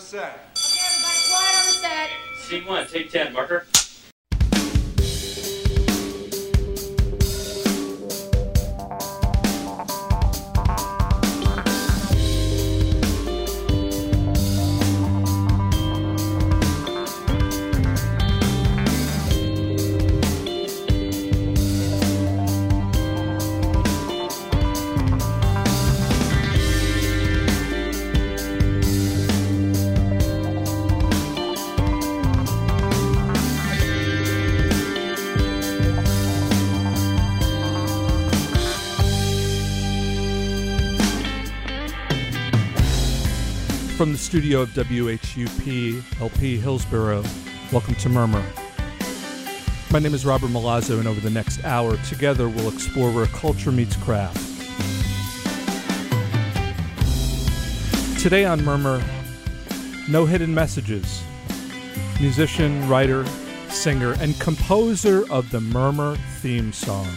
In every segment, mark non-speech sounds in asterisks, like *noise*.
the set. Okay, everybody, quiet on the set. Scene one, take 10, marker. Studio of WHUP LP Hillsborough, welcome to Murmur. My name is Robert Milazzo, and over the next hour, together we'll explore where culture meets craft. Today on Murmur, no hidden messages. Musician, writer, singer, and composer of the Murmur theme song,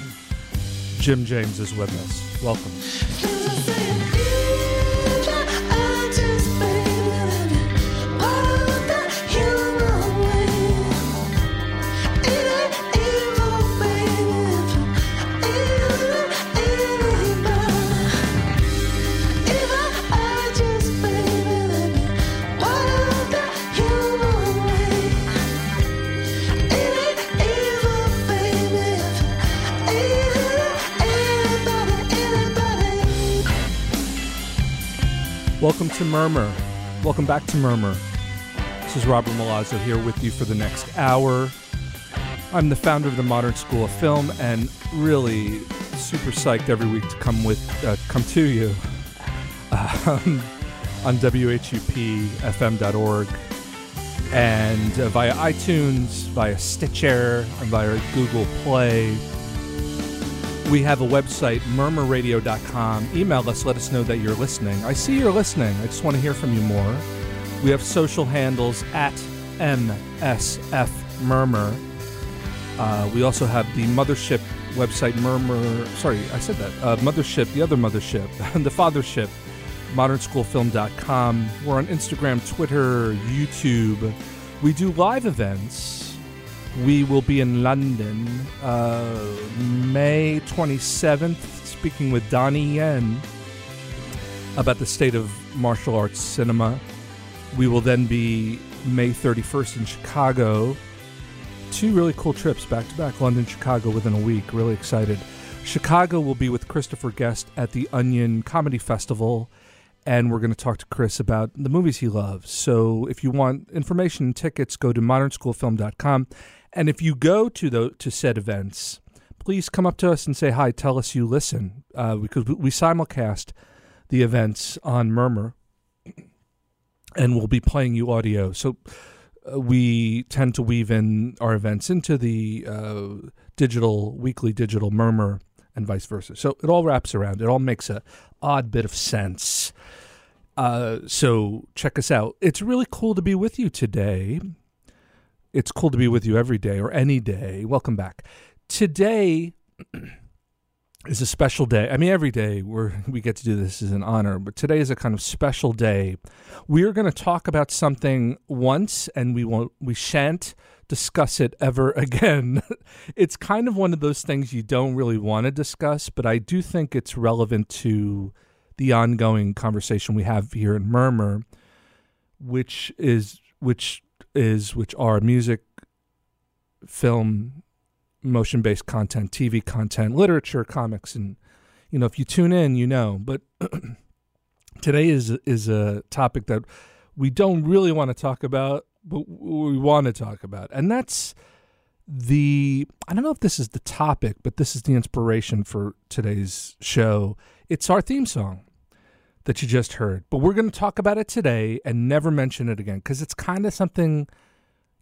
Jim James is with us. Welcome. Welcome to Murmur. Welcome back to Murmur. This is Robert Milazzo here with you for the next hour. I'm the founder of the Modern School of Film, and really super psyched every week to come with uh, come to you *laughs* um, on WHUPFM.org and uh, via iTunes, via Stitcher, and via Google Play. We have a website, murmurradio.com. Email us, let us know that you're listening. I see you're listening. I just want to hear from you more. We have social handles at MSF Murmur. Uh, we also have the mothership website, Murmur. Sorry, I said that. Uh, mothership, the other mothership, *laughs* the fathership, modernschoolfilm.com. We're on Instagram, Twitter, YouTube. We do live events. We will be in London uh, May 27th, speaking with Donnie Yen about the state of martial arts cinema. We will then be May 31st in Chicago. Two really cool trips back to back London, Chicago within a week. Really excited. Chicago will be with Christopher Guest at the Onion Comedy Festival and we're going to talk to Chris about the movies he loves. So if you want information and tickets, go to modernschoolfilm.com. And if you go to the to said events, please come up to us and say hi. Tell us you listen uh, because we simulcast the events on Murmur, and we'll be playing you audio. So uh, we tend to weave in our events into the uh, digital weekly digital Murmur and vice versa. So it all wraps around. It all makes a odd bit of sense. Uh, so check us out. It's really cool to be with you today. It's cool to be with you every day or any day. Welcome back. Today *clears throat* is a special day. I mean, every day we we get to do this is an honor, but today is a kind of special day. We are going to talk about something once, and we won't. We shan't discuss it ever *laughs* again. it's kind of one of those things you don't really want to discuss, but I do think it's relevant to the ongoing conversation we have here in Murmur, which is which is which are music, film, motion based content, TV content, literature, comics, and you know if you tune in, you know. But *clears throat* today is is a topic that we don't really want to talk about, but we want to talk about, and that's the I don't know if this is the topic, but this is the inspiration for today's show. It's our theme song that you just heard. But we're going to talk about it today and never mention it again because it's kind of something,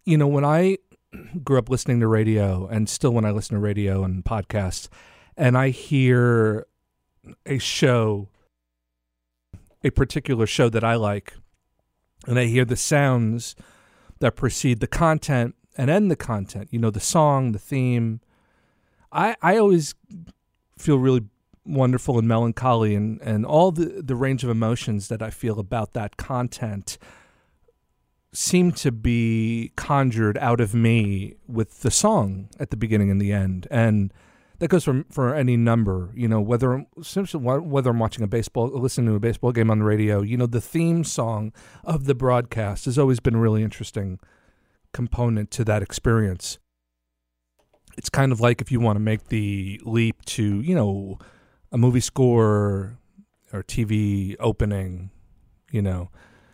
you know, when I *clears throat* grew up listening to radio and still when I listen to radio and podcasts and I hear a show, a particular show that I like, and I hear the sounds that precede the content and end the content, you know, the song, the theme. I, I always feel really wonderful and melancholy and, and all the, the range of emotions that I feel about that content seem to be conjured out of me with the song at the beginning and the end, and that goes for for any number. You know, whether whether I'm watching a baseball, listening to a baseball game on the radio. You know, the theme song of the broadcast has always been a really interesting component to that experience. It's kind of like if you want to make the leap to you know a movie score or TV opening, you know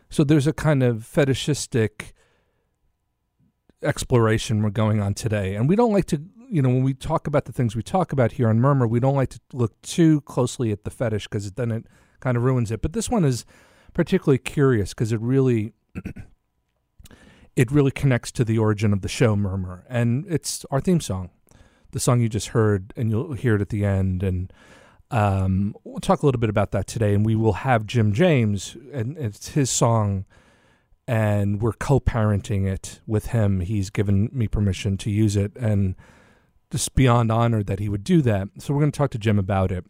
so there's a kind of fetishistic exploration we're going on today. And we don't like to, you know, when we talk about the things we talk about here on Murmur, we don't like to look too closely at the fetish because then it kind of ruins it. But this one is particularly curious because it really. *clears throat* it really connects to the origin of the show Murmur and it's our theme song the song you just heard and you'll hear it at the end and um, we'll talk a little bit about that today, and we will have Jim James, and it's his song, and we're co-parenting it with him. He's given me permission to use it, and just beyond honored that he would do that. So we're going to talk to Jim about it.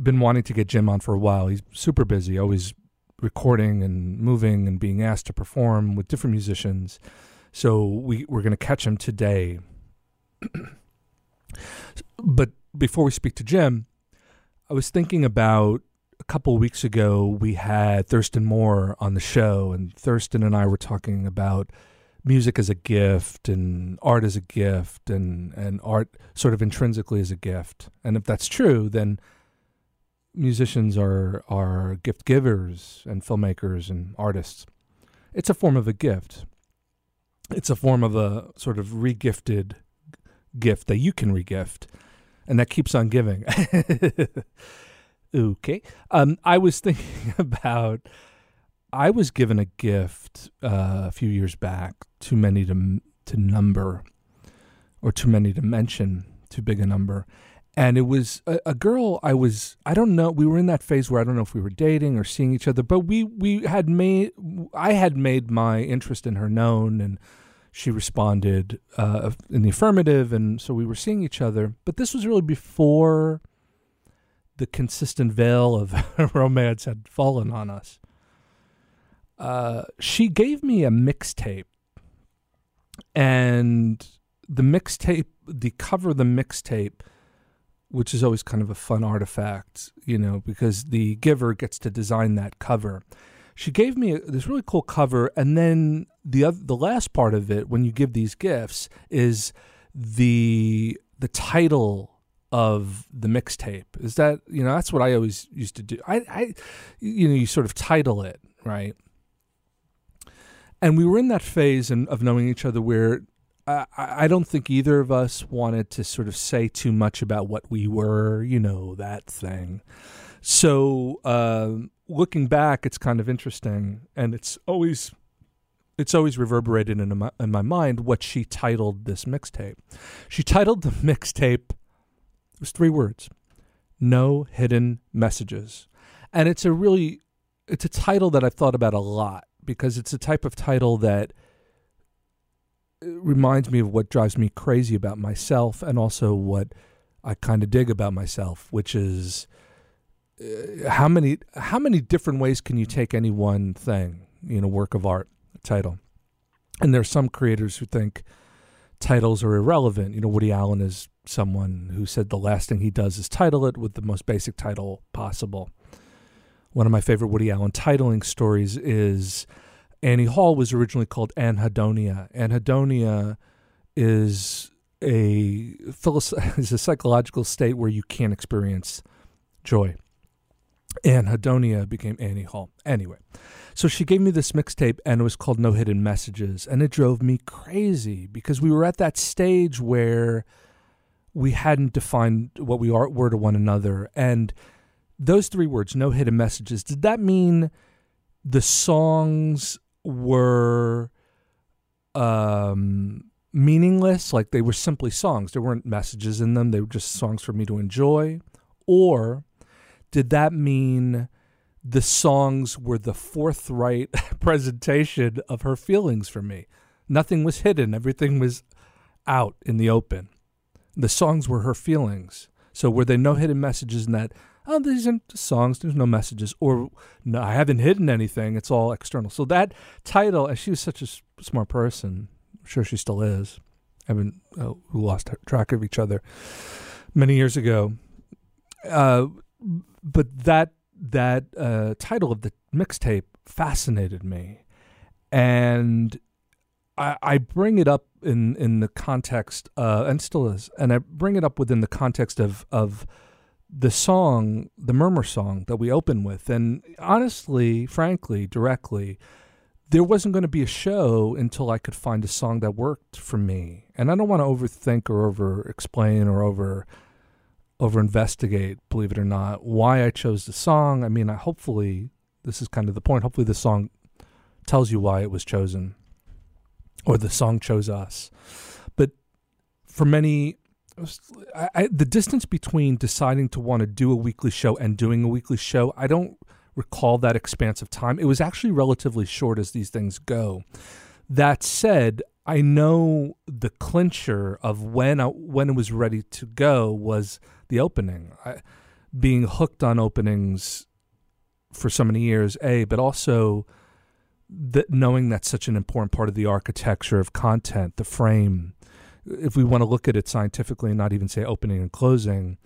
Been wanting to get Jim on for a while. He's super busy, always recording and moving and being asked to perform with different musicians. So we we're going to catch him today. *clears throat* but before we speak to Jim, I was thinking about a couple weeks ago we had Thurston Moore on the show, and Thurston and I were talking about music as a gift and art as a gift and, and art sort of intrinsically as a gift. And if that's true, then musicians are are gift givers and filmmakers and artists. It's a form of a gift. It's a form of a sort of regifted gift that you can regift and that keeps on giving. *laughs* okay. Um, I was thinking *laughs* about. I was given a gift uh, a few years back. Too many to to number, or too many to mention. Too big a number, and it was a, a, girl. I was. I don't know. We were in that phase where I don't know if we were dating or seeing each other, but we we had made. I had made my interest in her known, and she responded uh, in the affirmative, and so we were seeing each other. But this was really before the consistent veil of *laughs* romance had fallen on us. Uh, she gave me a mixtape, and the mixtape, the cover of the mixtape, which is always kind of a fun artifact, you know, because the giver gets to design that cover she gave me this really cool cover, and then the other, the last part of it, when you give these gifts, is the the title of the mixtape. Is that you know that's what I always used to do. I, I you know you sort of title it right, and we were in that phase in, of knowing each other where I, I don't think either of us wanted to sort of say too much about what we were, you know, that thing. So um, looking back, it's kind of interesting, and it's always it's always reverberated in my, in my mind what she titled this mixtape. She titled the mixtape it was three words: "No hidden messages," and it's a really it's a title that I've thought about a lot because it's a type of title that uh, reminds me of what drives me crazy about myself and also what I kind of dig about myself, which is uh, how many how many different ways can you take any one thing, you know, work of art title? And there are some creators who think titles are irrelevant. You know, Woody Allen is someone who said the last thing he does is title it with the most basic title possible. One of my favorite Woody Allen titling stories is Annie Hall was originally called Anhedonia. Anhedonia is a *laughs* is a psychological state where you can't experience joy. Anhedonia became Annie Hall. Anyway, so she gave me this mixtape and it was called No Hidden Messages. And it drove me crazy because we were at that stage where we hadn't defined what we are, were to one another. And those three words, no hidden messages, did that mean the songs were um, meaningless? Like they were simply songs. There weren't messages in them, they were just songs for me to enjoy? Or did that mean the songs were the forthright *laughs* presentation of her feelings for me? Nothing was hidden, everything was out in the open. The songs were her feelings. So were there no hidden messages in that? oh, these aren't songs. There's no messages, or no, I haven't hidden anything. It's all external. So that title, and she was such a s- smart person. I'm sure she still is. I mean, uh, lost track of each other many years ago. Uh, but that that uh, title of the mixtape fascinated me, and I, I bring it up in in the context, uh, and still is, and I bring it up within the context of of the song, the Murmur song that we open with, and honestly, frankly, directly, there wasn't going to be a show until I could find a song that worked for me, and I don't want to overthink or over explain or over over investigate, believe it or not, why I chose the song. I mean, I hopefully this is kind of the point. Hopefully, the song tells you why it was chosen, or the song chose us. But for many, I, I, the distance between deciding to want to do a weekly show and doing a weekly show, I don't recall that expanse of time. It was actually relatively short as these things go. That said, I know the clincher of when I, when it was ready to go was the opening. I, being hooked on openings for so many years, a, but also that knowing that's such an important part of the architecture of content, the frame. If we want to look at it scientifically and not even say opening and closing,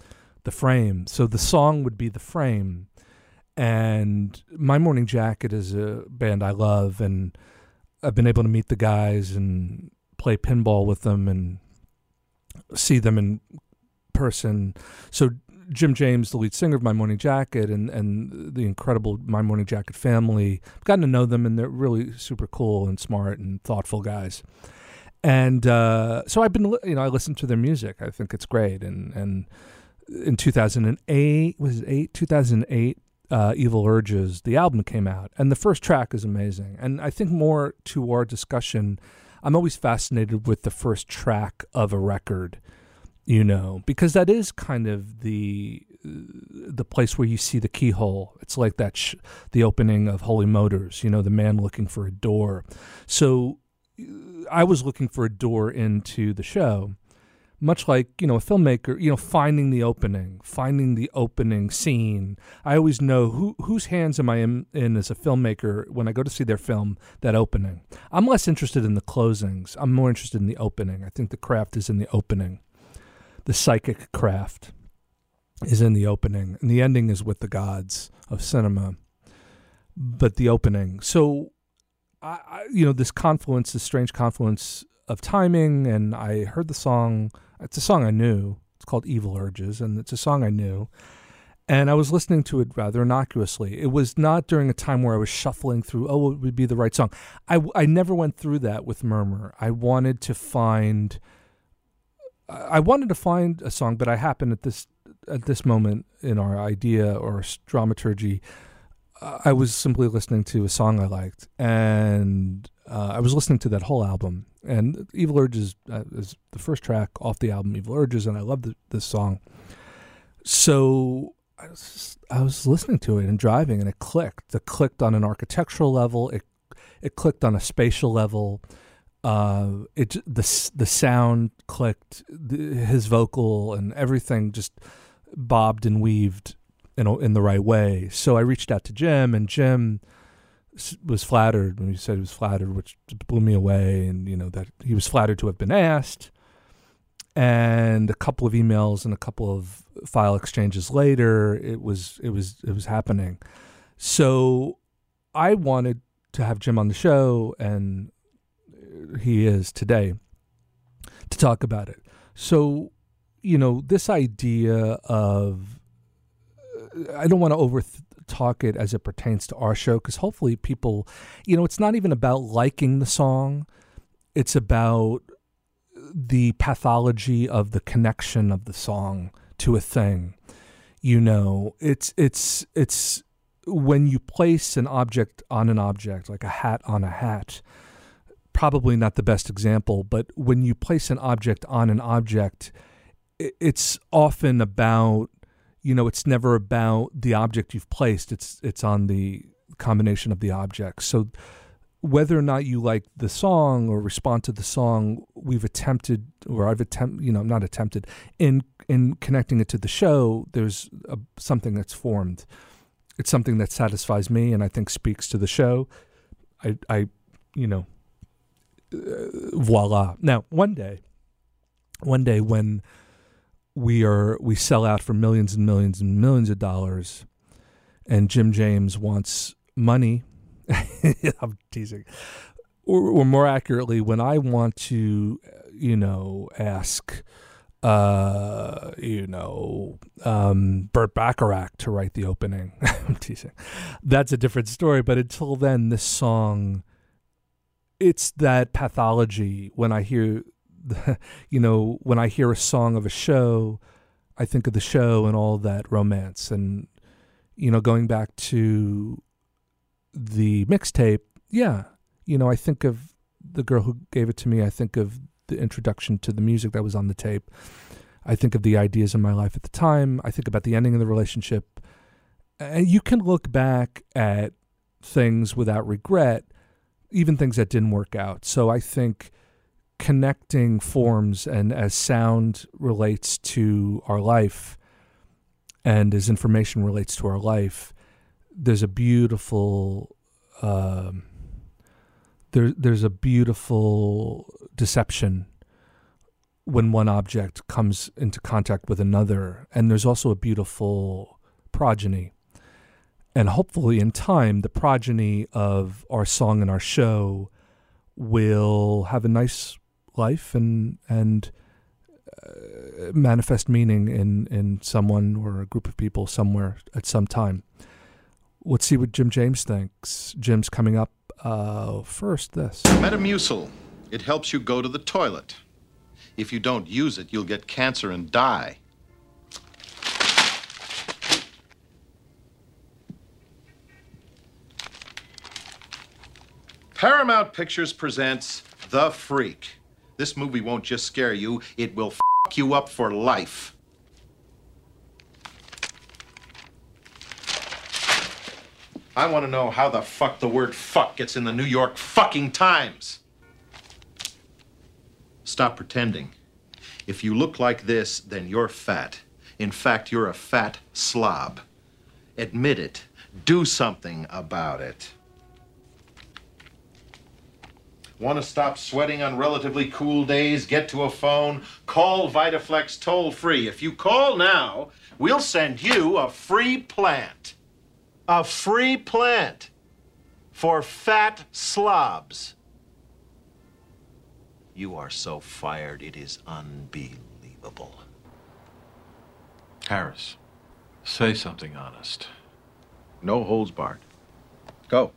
the frame. So the song would be the frame. And My Morning Jacket is a band I love, and I've been able to meet the guys and play pinball with them and see them in person. So Jim James, the lead singer of My Morning Jacket, and and the incredible My Morning Jacket family, I've gotten to know them, and they're really super cool and smart and thoughtful guys. And uh, so I've been, you know, I listen to their music. I think it's great. And and in 2008 was it eight 2008 uh, Evil Urges, the album came out, and the first track is amazing. And I think more to our discussion, I'm always fascinated with the first track of a record, you know, because that is kind of the the place where you see the keyhole. It's like that sh- the opening of Holy Motors, you know, the man looking for a door. So uh, I was looking for a door into the show much like you know a filmmaker you know finding the opening finding the opening scene. I always know who whose hands am i in, in as a filmmaker when i go to see their film that opening. I'm less interested in the closings. I'm more interested in the opening. I think the craft is in the opening the psychic craft is in the opening and the ending is with the gods of cinema but the opening so I, I you know this confluence this strange confluence of timing and i heard the song it's a song I knew. It's called Evil Urges, and it's a song I knew. And I was listening to it rather innocuously. It was not during a time where I was shuffling through, oh, it would be the right song. I, I never went through that with Murmur. I wanted to find, I wanted to find a song, but I happened at this at this moment in our idea or dramaturgy, I was simply listening to a song I liked, and uh, I was listening to that whole album. And Evil Urges uh, is the first track off the album, Evil Urges, and I love this song. So I was, I was listening to it and driving, and it clicked. It clicked on an architectural level. It it clicked on a spatial level. Uh, it the the sound clicked. The, his vocal and everything just bobbed and weaved in in the right way. So I reached out to Jim, and Jim was flattered when he said he was flattered, which blew me away. And you know that he was flattered to have been asked. And a couple of emails and a couple of file exchanges later, it was it was it was happening. So I wanted to have Jim on the show, and he is today to talk about it. So you know this idea of I don't want to over talk it as it pertains to our show because hopefully people, you know, it's not even about liking the song. It's about the pathology of the connection of the song to a thing. You know, it's it's it's when you place an object on an object, like a hat on a hat. Probably not the best example, but when you place an object on an object, it's often about you know it's never about the object you've placed it's it's on the combination of the objects so whether or not you like the song or respond to the song, we've attempted, or I've attempted, you know, not attempted in in connecting it to the show. There's a, something that's formed. It's something that satisfies me, and I think speaks to the show. I, I, you know, voila. Now, one day, one day when we are we sell out for millions and millions and millions of dollars, and Jim James wants money *laughs* I'm teasing. Or, or, more accurately, when I want to, you know, ask, uh, you know, um, Burt Bacharach to write the opening. *laughs* I'm teasing. That's a different story. But until then, this song, it's that pathology. When I hear, the, *laughs* you know, when I hear a song of a show, I think of the show and all that romance and, you know, going back to the mixtape, yeah, you know, I think of the girl who gave it to me. I think of the introduction to the music that was on the tape. I think of the ideas in my life at the time. I think about the ending of the relationship. And you can look back at things without regret, even things that didn't work out. So I think connecting forms and as sound relates to our life and as information relates to our life, there's a beautiful um, there there's a beautiful deception when one object comes into contact with another and there's also a beautiful progeny and hopefully in time the progeny of our song and our show will have a nice life and and uh, manifest meaning in in someone or a group of people somewhere at some time Let's see what Jim James thinks. Jim's coming up uh, first. This Metamucil. It helps you go to the toilet. If you don't use it, you'll get cancer and die. Paramount Pictures presents The Freak. This movie won't just scare you, it will f you up for life. I want to know how the fuck the word fuck gets in the New York fucking Times. Stop pretending. If you look like this, then you're fat. In fact, you're a fat slob. Admit it. Do something about it. Want to stop sweating on relatively cool days? Get to a phone. Call Vitaflex toll free. If you call now, we'll send you a free plant a free plant for fat slobs. You are so fired, it is unbelievable. Harris, say something honest. No holds barred. Go.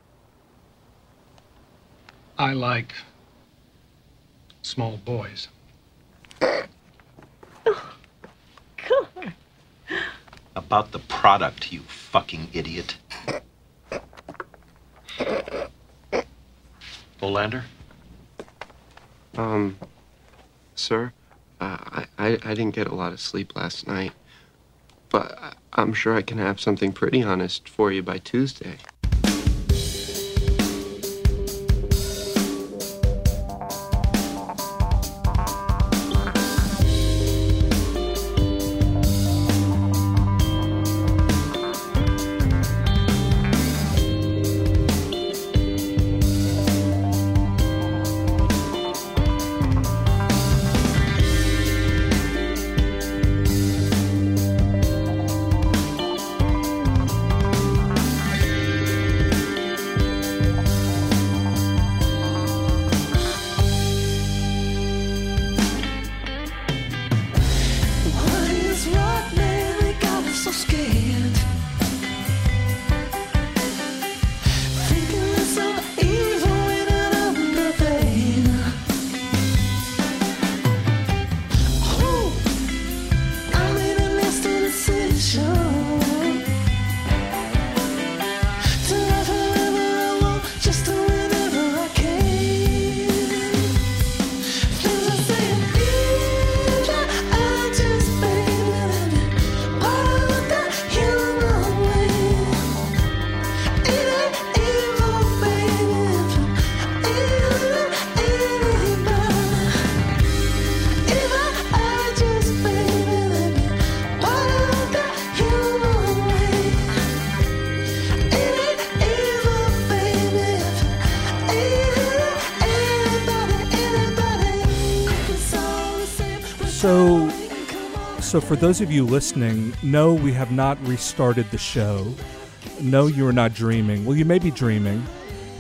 I like small boys. About the product, you fucking idiot. Olander? Um, sir, uh, I, I, I didn't get a lot of sleep last night, but I'm sure I can have something pretty honest for you by Tuesday. So for those of you listening, no, we have not restarted the show. No, you are not dreaming. Well, you may be dreaming,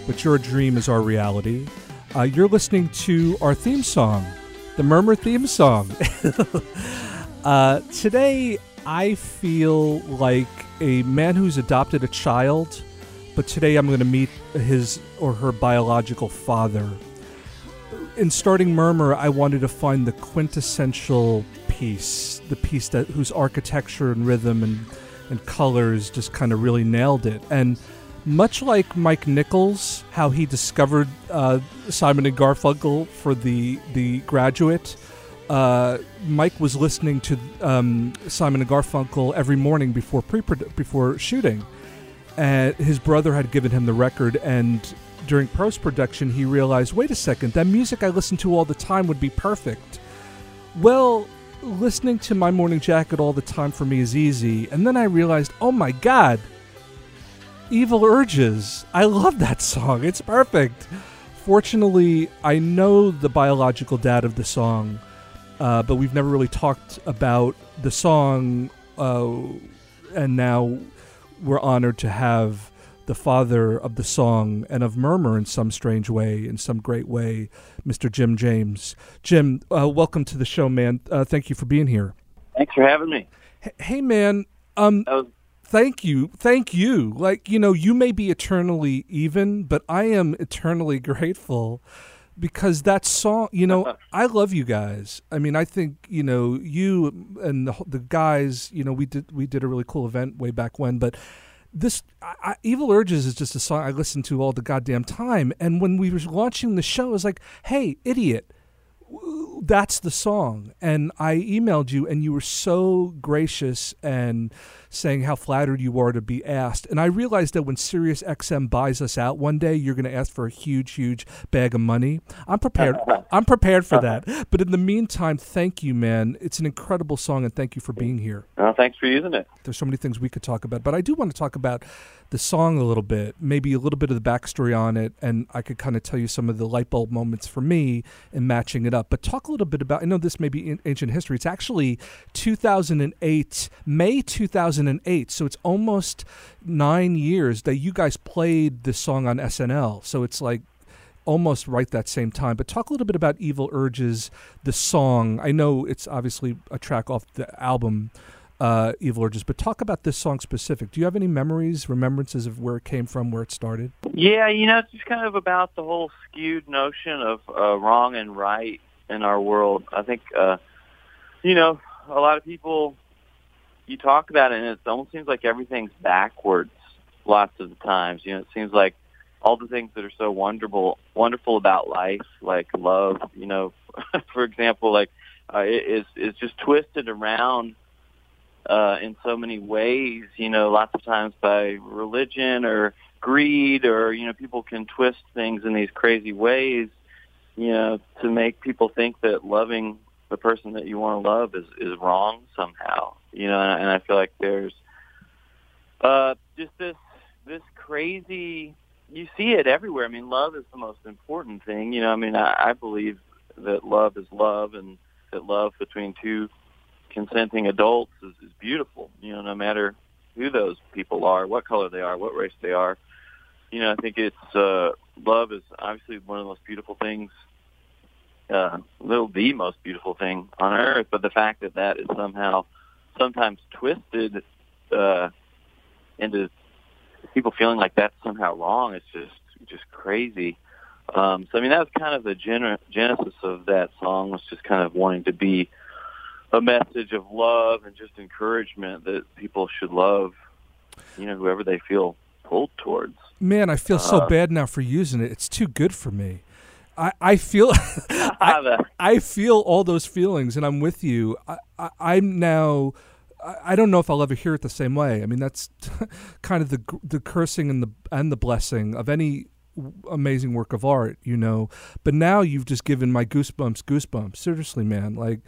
but your dream is our reality. Uh, you're listening to our theme song, the Murmur theme song. *laughs* uh, today, I feel like a man who's adopted a child, but today I'm going to meet his or her biological father. In starting Murmur, I wanted to find the quintessential piece, the piece that whose architecture and rhythm and and colors just kind of really nailed it. And much like Mike Nichols, how he discovered uh, Simon and Garfunkel for the the Graduate, uh, Mike was listening to um, Simon and Garfunkel every morning before pre before shooting, and his brother had given him the record. And during post production, he realized, wait a second, that music I listen to all the time would be perfect. Well, listening to My Morning Jacket all the time for me is easy, and then I realized, oh my god, Evil Urges. I love that song. It's perfect. Fortunately, I know the biological dad of the song, uh, but we've never really talked about the song, uh, and now we're honored to have the father of the song and of Murmur in some strange way, in some great way, Mr. Jim James. Jim, uh, welcome to the show, man. Uh, thank you for being here. Thanks for having me. H- hey, man. Um, was- thank you, thank you. Like you know, you may be eternally even, but I am eternally *laughs* grateful because that song. You know, *laughs* I love you guys. I mean, I think you know you and the, the guys. You know, we did we did a really cool event way back when, but this I, evil urges is just a song i listen to all the goddamn time. And when we were launching the show i was like hey idiot that's the song. And i emailed you and you were so gracious and saying how flattered you are to be asked and i realized that when sirius xm buys us out one day you're going to ask for a huge huge bag of money i'm prepared *laughs* i'm prepared for that but in the meantime thank you man it's an incredible song and thank you for being here well, thanks for using it there's so many things we could talk about but i do want to talk about the song a little bit, maybe a little bit of the backstory on it, and I could kind of tell you some of the light bulb moments for me in matching it up. But talk a little bit about. I know this may be ancient history. It's actually 2008, May 2008. So it's almost nine years that you guys played this song on SNL. So it's like almost right that same time. But talk a little bit about Evil Urges, the song. I know it's obviously a track off the album uh, Evil Urges, but talk about this song specific. Do you have any memories, remembrances of where it came from, where it started? Yeah, you know, it's just kind of about the whole skewed notion of uh, wrong and right in our world. I think, uh, you know, a lot of people, you talk about it and it almost seems like everything's backwards lots of the times. You know, it seems like all the things that are so wonderful, wonderful about life, like love, you know, *laughs* for example, like uh, is is just twisted around uh, in so many ways, you know, lots of times by religion or greed or, you know, people can twist things in these crazy ways, you know, to make people think that loving the person that you want to love is, is wrong somehow, you know, and, I feel like there's, uh, just this, this crazy, you see it everywhere. I mean, love is the most important thing, you know, I mean, I, I believe that love is love and that love between two consenting adults is, is beautiful. You know, no matter who those people are, what color they are, what race they are. You know, I think it's uh, love is obviously one of the most beautiful things, uh, little the most beautiful thing on earth. But the fact that that is somehow sometimes twisted uh, into people feeling like that's somehow wrong, it's just just crazy. Um, so I mean, that was kind of the gener- genesis of that song was just kind of wanting to be a message of love and just encouragement that people should love, you know, whoever they feel pulled towards. Man, I feel so uh, bad now for using it. It's too good for me. I, I feel *laughs* I, I, feel all those feelings and I'm with you. I, I, am now I don't know if I'll ever hear it the same way. I mean, that's *laughs* kind of the the cursing and the and the blessing of any amazing work of art, you know. But now you've just given my goosebumps goosebumps. Seriously, man. Like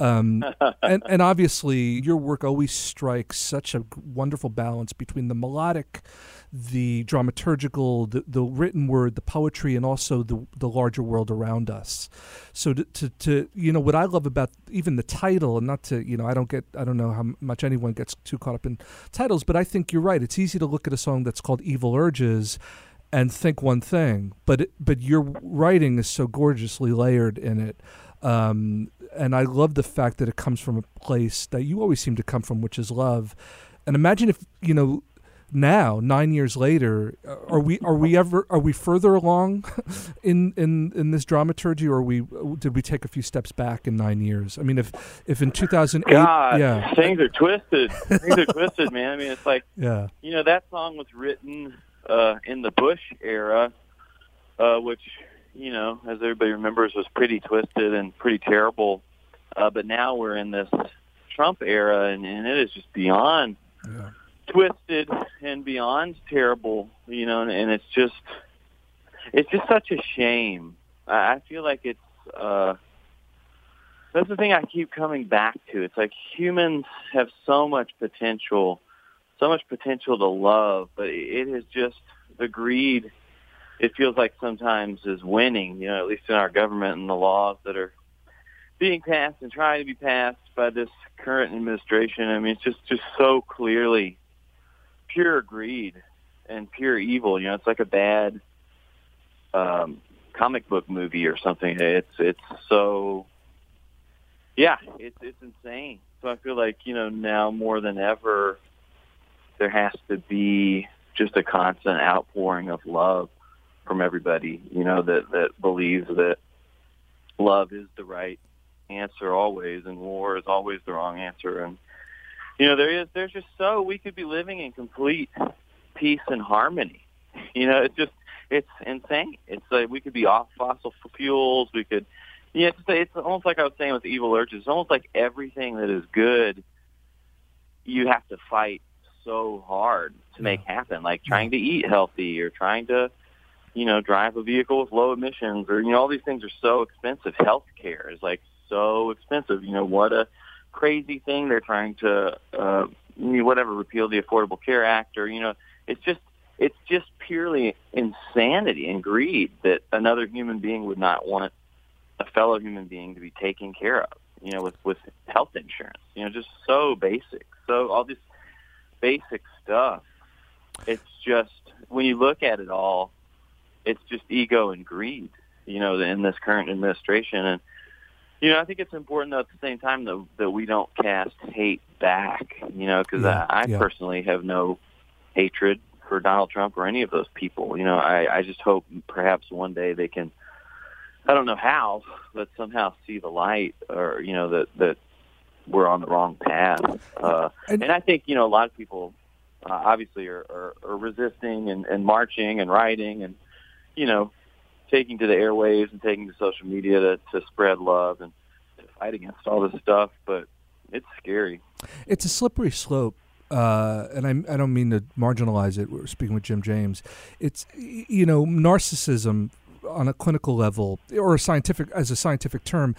Um, *laughs* and, and obviously, your work always strikes such a wonderful balance between the melodic, the dramaturgical, the, the written word, the poetry, and also the the larger world around us. So to, to, to you know what I love about even the title, and not to you know I don't get I don't know how much anyone gets too caught up in titles, but I think you're right. It's easy to look at a song that's called Evil Urges and think one thing, but it, but your writing is so gorgeously layered in it. Um, and I love the fact that it comes from a place that you always seem to come from, which is love. And imagine if you know now, nine years later, are we are we ever are we further along *laughs* in in in this dramaturgy, or we did we take a few steps back in nine years? I mean, if if in two thousand eight, yeah, things are twisted. things are twisted, man. I mean, it's like yeah, you know that song was written uh, in the Bush era, uh, which you know, as everybody remembers, was pretty twisted and pretty terrible. Uh, but now we're in this Trump era, and, and it is just beyond yeah. twisted and beyond terrible. You know, and, and it's just it's just such a shame. I, I feel like it's uh, that's the thing I keep coming back to. It's like humans have so much potential, so much potential to love, but it is just the greed it feels like sometimes is winning, you know, at least in our government and the laws that are being passed and trying to be passed by this current administration. I mean, it's just just so clearly pure greed and pure evil. You know, it's like a bad um, comic book movie or something. It's it's so yeah, it's it's insane. So I feel like you know now more than ever, there has to be just a constant outpouring of love from everybody, you know, that, that believes that love is the right answer always and war is always the wrong answer. And, you know, there is, there's just so, we could be living in complete peace and harmony. *laughs* You know, it's just, it's insane. It's like we could be off fossil fuels. We could, yeah, it's, it's almost like I was saying with evil urges. It's almost like everything that is good, you have to fight so hard to make happen. Like trying to eat healthy or trying to, you know, drive a vehicle with low emissions or, you know, all these things are so expensive. Health care is like so expensive. You know, what a crazy thing they're trying to, uh, whatever, repeal the Affordable Care Act or, you know, it's just, it's just purely insanity and greed that another human being would not want a fellow human being to be taken care of, you know, with, with health insurance, you know, just so basic. So all this basic stuff, it's just, when you look at it all, it's just ego and greed, you know, in this current administration. And, you know, I think it's important, though, at the same time, that, that we don't cast hate back, you know, because Yeah, I, I yeah. personally have no hatred for Donald Trump or any of those people. You know, I, I just hope perhaps one day they can, I don't know how, but somehow see the light or, you know, that, that we're on the wrong path. Uh, And- I think, you know, a lot of people uh, obviously are, are, are resisting and, and marching and writing and, you know, taking to the airwaves and taking to social media to, to spread love and to fight against all this stuff. But it's scary. it's a slippery slope. Uh, and I, I don't mean to marginalize it. We're speaking with Jim James. It's you know narcissism on a clinical level or a scientific as a scientific term.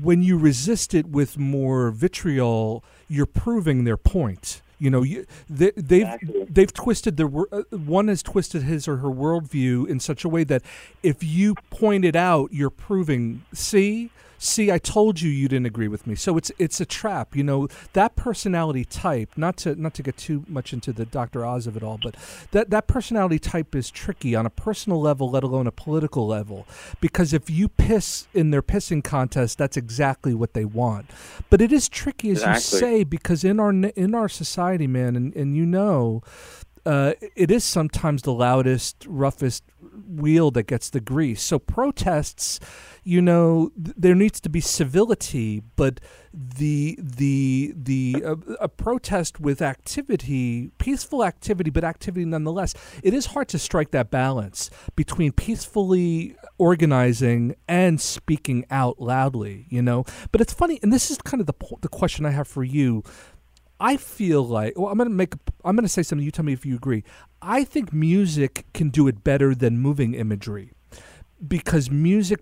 When you resist it with more vitriol, you're proving their point. You know, you, they, they've Exactly. they've twisted their uh, one has twisted his or her worldview in such a way that if you point it out, you're proving. See, see, I told you you didn't agree with me. So it's it's a trap. You know that personality type. Not to not to get too much into the Dr. Oz of it all, but that that personality type is tricky on a personal level, let alone a political level. Because if you piss in their pissing contest, that's exactly what they want. But it is tricky, as you say, because in our in our society, man, and, and you know, uh, it is sometimes the loudest, roughest wheel that gets the grease. So protests, you know, th- there needs to be civility, but the the the uh, a protest with activity, peaceful activity, but activity nonetheless. It is hard to strike that balance between peacefully organizing and speaking out loudly. You know, but it's funny, and this is kind of the po- the question I have for you. I feel like well, I'm gonna make I'm gonna say something. You tell me if you agree. I think music can do it better than moving imagery, because music,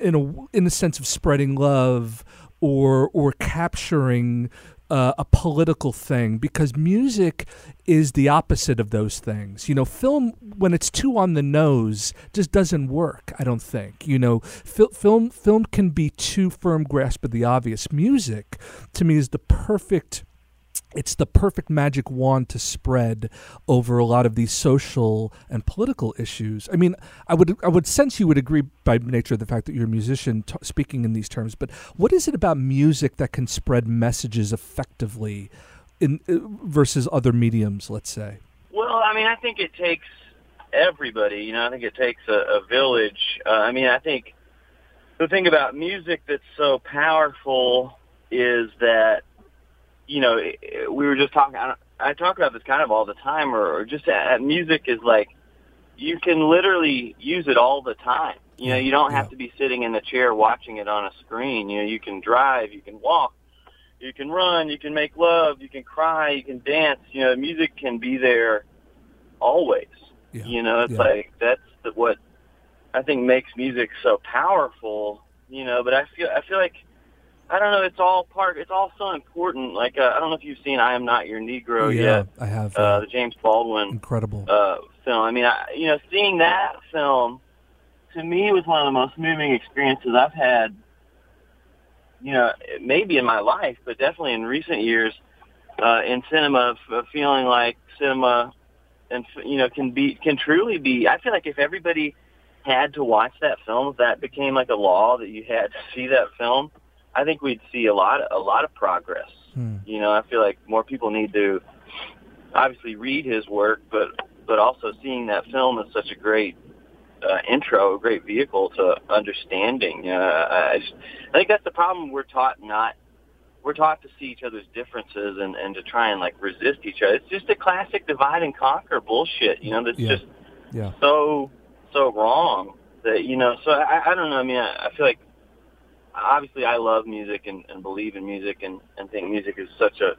in a in the sense of spreading love or or capturing uh, a political thing because music is the opposite of those things. You know, film when it's too on the nose just doesn't work. I don't think. You know, fil- film film can be too firm grasp of the obvious. Music, to me, is the perfect it's the perfect magic wand to spread over a lot of these social and political issues. I mean, I would I would sense you would agree by nature of the fact that you're a musician t- speaking in these terms. But what is it about music that can spread messages effectively, in uh, versus other mediums? Let's say. Well, I mean, I think it takes everybody. You know, I think it takes a, a village. Uh, I mean, I think the thing about music that's so powerful is that you know, we were just talking. I, I talk about this kind of all the time, or, or just at, music is like you can literally use it all the time. You know, you don't have to be sitting in the chair watching it on a screen. You know, you can drive, you can walk, you can run, you can make love, you can cry, you can dance. You know, music can be there always. Yeah. You know, it's Yeah. like that's the, what I think makes music so powerful. You know, but I feel I feel like I don't know. It's all part. It's all so important. Like uh, I don't know if you've seen "I Am Not Your Negro" yeah, yet. I have. Uh, Uh, the James Baldwin incredible. uh, film. I mean, I, you know, seeing that film to me was one of the most moving experiences I've had. You know, maybe in my life, but definitely in recent years uh, in cinema, of feeling like cinema, and you know, can be can truly be. I feel like if everybody had to watch that film, if that became like a law that you had to see that film, I think we'd see a lot a lot of progress. Hmm. You know, I feel like more people need to obviously read his work, but but also seeing that film is such a great uh, intro, a great vehicle to understanding. Uh, I, just- I think that's the problem. We're taught not. We're taught to see each other's differences and and to try and like resist each other. It's just a classic divide and conquer bullshit. You know, that's Yeah. just Yeah. so so wrong that you know. So I, I don't know. I mean, I, I feel like obviously I love music and, and believe in music and and think music is such a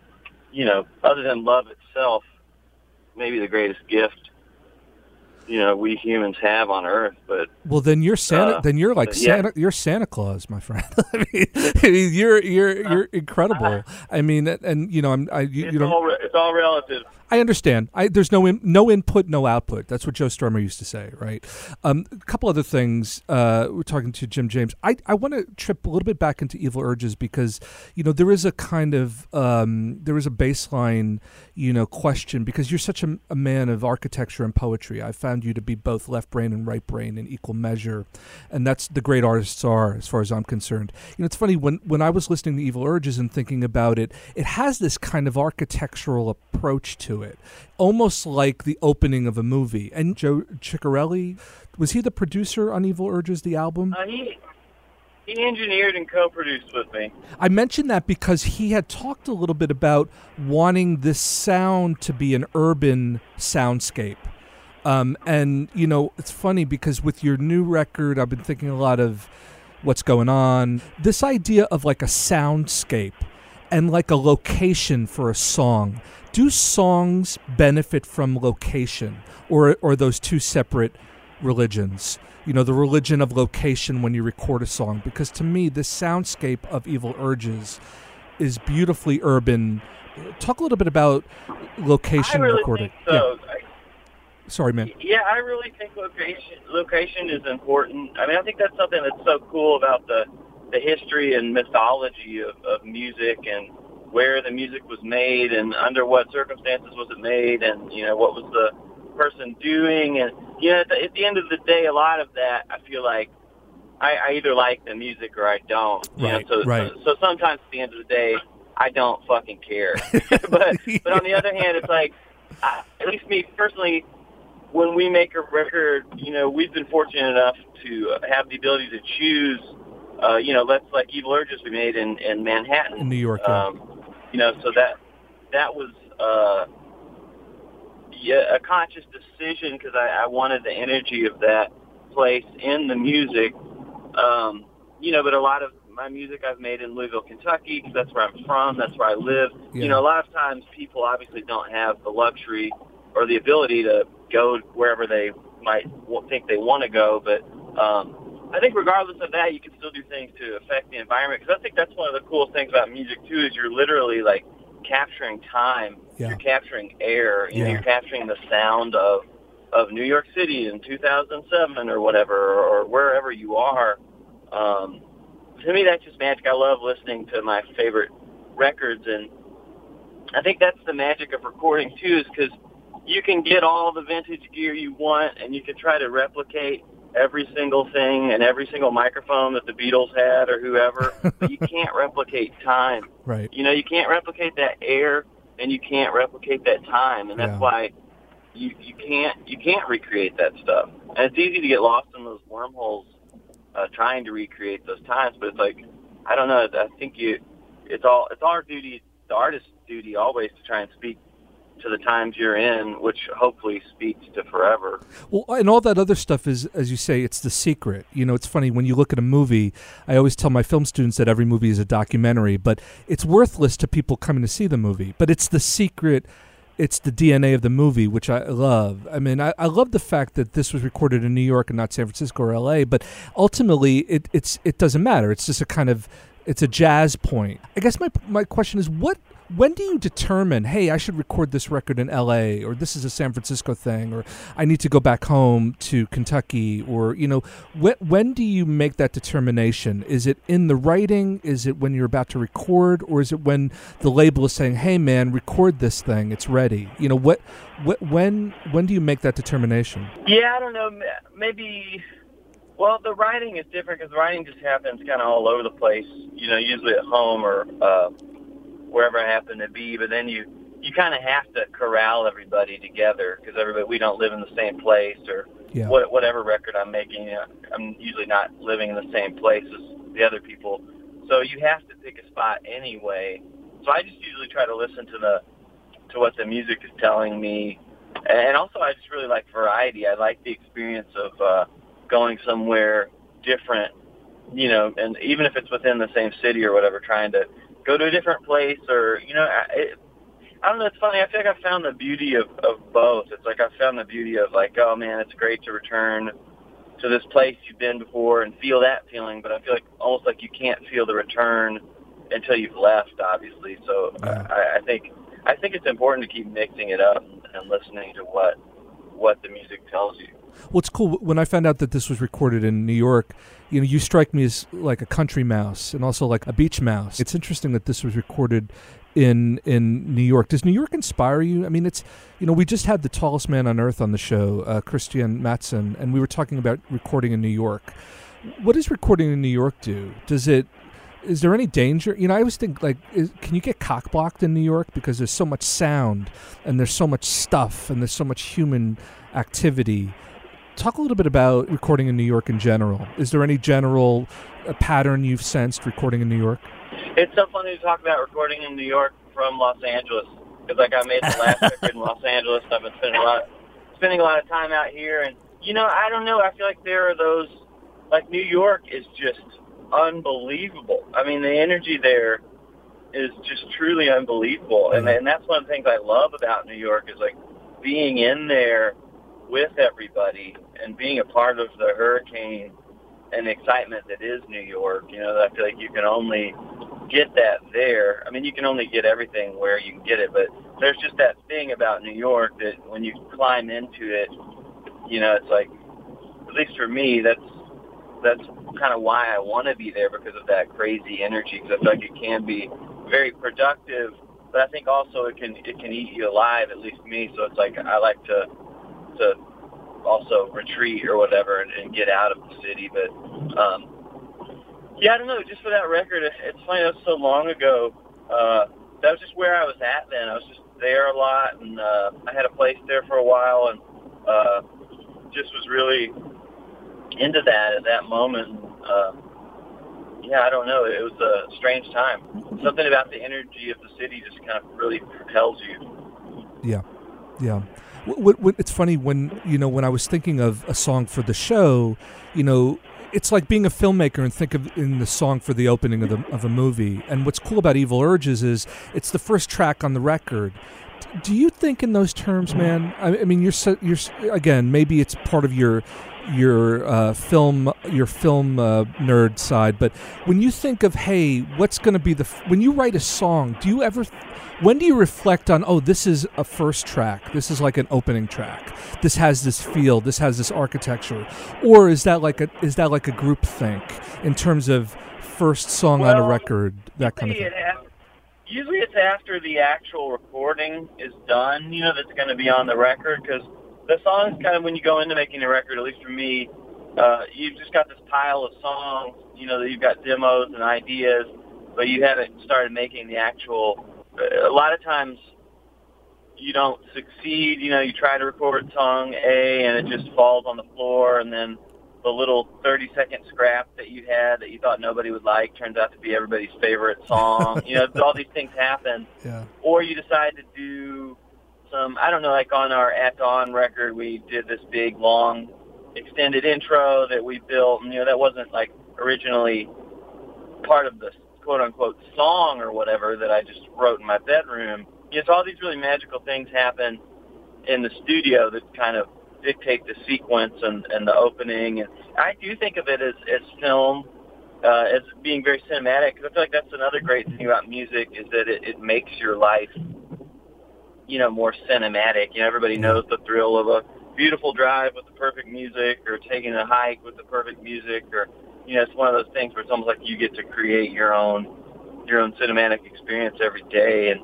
you know other than love itself, maybe the greatest gift you know we humans have on Earth. But Well, then you're Santa. Uh, then you're like yeah. Santa. You're Santa Claus, my friend. *laughs* I, mean, I mean, you're you're you're incredible. *laughs* I mean, and, and you know, I'm. I, you, it's you know, all re- it's all relative. I understand. I, there's no in, no input, no output. That's what Joe Strummer used to say, right? Um, a couple other things. Uh, we're talking to Jim James. I, I want to trip a little bit back into Evil Urges because you know there is a kind of um, there is a baseline you know question because you're such a, a man of architecture and poetry. I found you to be both left brain and right brain in equal measure, and that's the great artists are as far as I'm concerned. You know, it's funny when when I was listening to Evil Urges and thinking about it, it has this kind of architectural approach to it, almost like the opening of a movie. And Joe Chiccarelli was he the producer on Evil Urges, the album? Uh, he he engineered and co-produced with me. I mentioned that because he had talked a little bit about wanting this sound to be an urban soundscape. Um, and, you know, it's funny because with your new record, I've been thinking a lot of what's going on. This idea of like a soundscape and like a location for a song. Do songs benefit from location or, or those two separate religions? You know, the religion of location when you record a song. Because to me, the soundscape of Evil Urges is beautifully urban. Talk a little bit about location really recording. so. Yeah. Sorry, man. Yeah, I really think location location is important. I mean, I think that's something that's so cool about the the history and mythology of, of music and where the music was made and under what circumstances was it made and you know what was the person doing and you know at the, at the end of the day, a lot of that I feel like I, I either like the music or I don't. You Right, know, so, right. so so sometimes at the end of the day, I don't fucking care. *laughs* *laughs* but but on the other hand, it's like I, at least me personally, when we make a record, you know, we've been fortunate enough to uh, have the ability to choose. Uh, you know, let's like Evil Urges we made in, in Manhattan, In New York, yeah. Um, you know, so that that was uh, yeah, a conscious decision because I, I wanted the energy of that place in the music. Um, you know, but a lot of my music I've made in Louisville, Kentucky, because that's where I'm from. That's where I live. Yeah. You know, a lot of times people obviously don't have the luxury or the ability to go wherever they might think they want to go. But um, I think regardless of that, you can still do things to affect the environment. Because I think that's one of the coolest things about music too is you're literally like capturing time. Yeah. You're capturing air. You know, Yeah. you're capturing the sound of of New York City in 2007 or whatever, or, or wherever you are. Um, to me, that's just magic. I love listening to my favorite records, and I think that's the magic of recording too, is because you can get all the vintage gear you want, and you can try to replicate every single thing and every single microphone that the Beatles had or whoever, *laughs* but you can't replicate time. Right. You know, you can't replicate that air, and you can't replicate that time, and that's Yeah. why you you can't you can't recreate that stuff. And it's easy to get lost in those wormholes uh, trying to recreate those times, but it's like I don't know. I think you it's all it's our duty, the artist's duty, always to try and speak to the times you're in, which hopefully speaks to forever. Well, and all that other stuff is, as you say, it's the secret. You know, it's funny when you look at a movie. I always tell my film students that every movie is a documentary, but it's worthless to people coming to see the movie. But it's the secret. It's the DNA of the movie, which I love. I mean, I, I love the fact that this was recorded in New York and not San Francisco or L.A. But ultimately, it it's it doesn't matter. It's just a kind of it's a jazz point. I guess my my question is what when do you determine, hey, I should record this record in LA or this is a San Francisco thing or I need to go back home to Kentucky or you know, when when do you make that determination? Is it in the writing? Is it when you're about to record or is it when the label is saying, "Hey man, record this thing. It's ready." You know, what what when when do you make that determination? Yeah, I don't know. Maybe. Well, the writing is different because writing just happens kind of all over the place. You know, usually at home or uh, wherever I happen to be. But then you you kind of have to corral everybody together because everybody we don't live in the same place or Yeah. what, whatever record I'm making. You know, I'm usually not living in the same place as the other people, so you have to pick a spot anyway. So I just usually try to listen to the to what the music is telling me, and also I just really like variety. I like the experience of uh, going somewhere different, you know, and even if it's within the same city or whatever, trying to go to a different place or you know, I, it, I don't know. It's funny. I feel like I found the beauty of of both. It's like I found the beauty of like, oh man, it's great to return to this place you've been before and feel that feeling, but I feel like almost like you can't feel the return until you've left, obviously. So Yeah. I, I think I think it's important to keep mixing it up and listening to what what the music tells you. Well, it's cool. When I found out that this was recorded in New York, you know, you strike me as like a country mouse and also like a beach mouse. It's interesting that this was recorded in in New York. Does New York inspire you? I mean, it's you know, we just had the tallest man on earth on the show, uh, Kristian Matsson, and we were talking about recording in New York. What does recording in New York do? Does it is there any danger? You know, I always think like, is, can you get cockblocked in New York because there's so much sound and there's so much stuff and there's so much human activity. Talk a little bit about recording in New York in general. Is there any general uh, pattern you've sensed recording in New York? It's so funny to talk about recording in New York from Los Angeles because like I made the last record in Los Angeles. I've been spending a lot spending a lot of time out here, and you know I don't know. I feel like there are those like New York is just unbelievable. I mean the energy there is just truly unbelievable, and and that's one of the things I love about New York is like being in there with everybody and being a part of the hurricane and excitement that is New York. You know, I feel like you can only get that there. I mean, you can only get everything where you can get it, but there's just that thing about New York that when you climb into it, you know, it's like, at least for me, that's that's kind of why I want to be there because of that crazy energy. Because I feel like it can be very productive, but I think also it can it can eat you alive. At least me. So it's like I like to to also retreat or whatever and, and get out of the city. But um, yeah, I don't know. Just for that record, it's funny. That was so long ago. Uh, that was just where I was at then. I was just there a lot, and uh, I had a place there for a while, and uh, just was really into that at that moment. Uh, yeah, I don't know. It was a strange time. Something about the energy of the city just kind of really propels you. Yeah, yeah. What, what, it's funny when you know when I was thinking of a song for the show, you know, it's like being a filmmaker and think of in the song for the opening of the of a movie. And what's cool about Evil Urges is it's the first track on the record. Do you think in those terms, man? I, I mean, you're so, you're again maybe it's part of your your uh, film your film uh, nerd side, but when you think of hey, what's going to be the f- when you write a song, do you ever when do you reflect on oh this is a first track this is like an opening track this has this feel this has this architecture or is that like a is that like a group think in terms of first song on a record that kind of thing? it Usually it's after the actual recording is done, you know, that's going to be on the record because the songs kind of when you go into making a record, at least for me, uh, you've just got this pile of songs, you know, that you've got demos and ideas, but you haven't started making the actual. A lot of times you don't succeed, you know, you try to record song A and it just falls on the floor and then the little 30 second scrap that you had that you thought nobody would like turns out to be everybody's favorite song. *laughs* you know, all these things happen. yeah Or you decide to do some, I don't know, like on our At Dawn record, we did this big, long, extended intro that we built. And, you know, that wasn't like originally part of the quote unquote song or whatever that I just wrote in my bedroom. You know, so all these really magical things happen in the studio that kind of dictate the sequence and, and the opening. And I do think of it as, as film, uh, as being very cinematic. 'cause I feel like that's another great thing about music is that it, it makes your life, you know, more cinematic. You know, everybody knows the thrill of a beautiful drive with the perfect music or taking a hike with the perfect music or, you know, it's one of those things where it's almost like you get to create your own, your own cinematic experience every day and,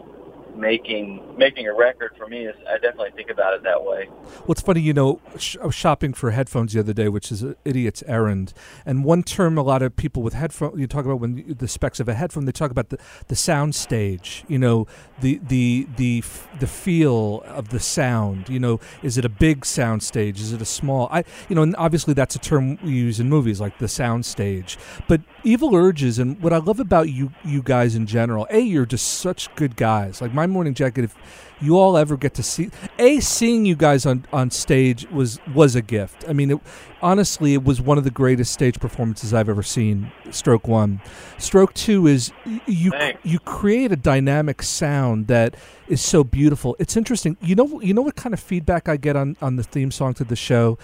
making making a record for me is I definitely think about it that way. Well, it's funny, you know, sh- I was shopping for headphones the other day, which is an idiot's errand. And one term a lot of people with headphones, you talk about when you- the specs of a headphone, they talk about the, the sound stage, you know, the, the, the, f- the feel of the sound, you know, is it a big sound stage? Is it a small? I, you know, and obviously that's a term we use in movies like the sound stage. But Evil Urges, and what I love about you, you guys in general, A, you're just such good guys. Like my morning jacket, if you all ever get to see a seeing you guys on on stage was was a gift. I mean it, honestly it was one of the greatest stage performances i've ever seen stroke one. Stroke two is you Thanks. you create a dynamic sound that is so beautiful. It's interesting. You know you know what kind of feedback i get on on the theme song to the show?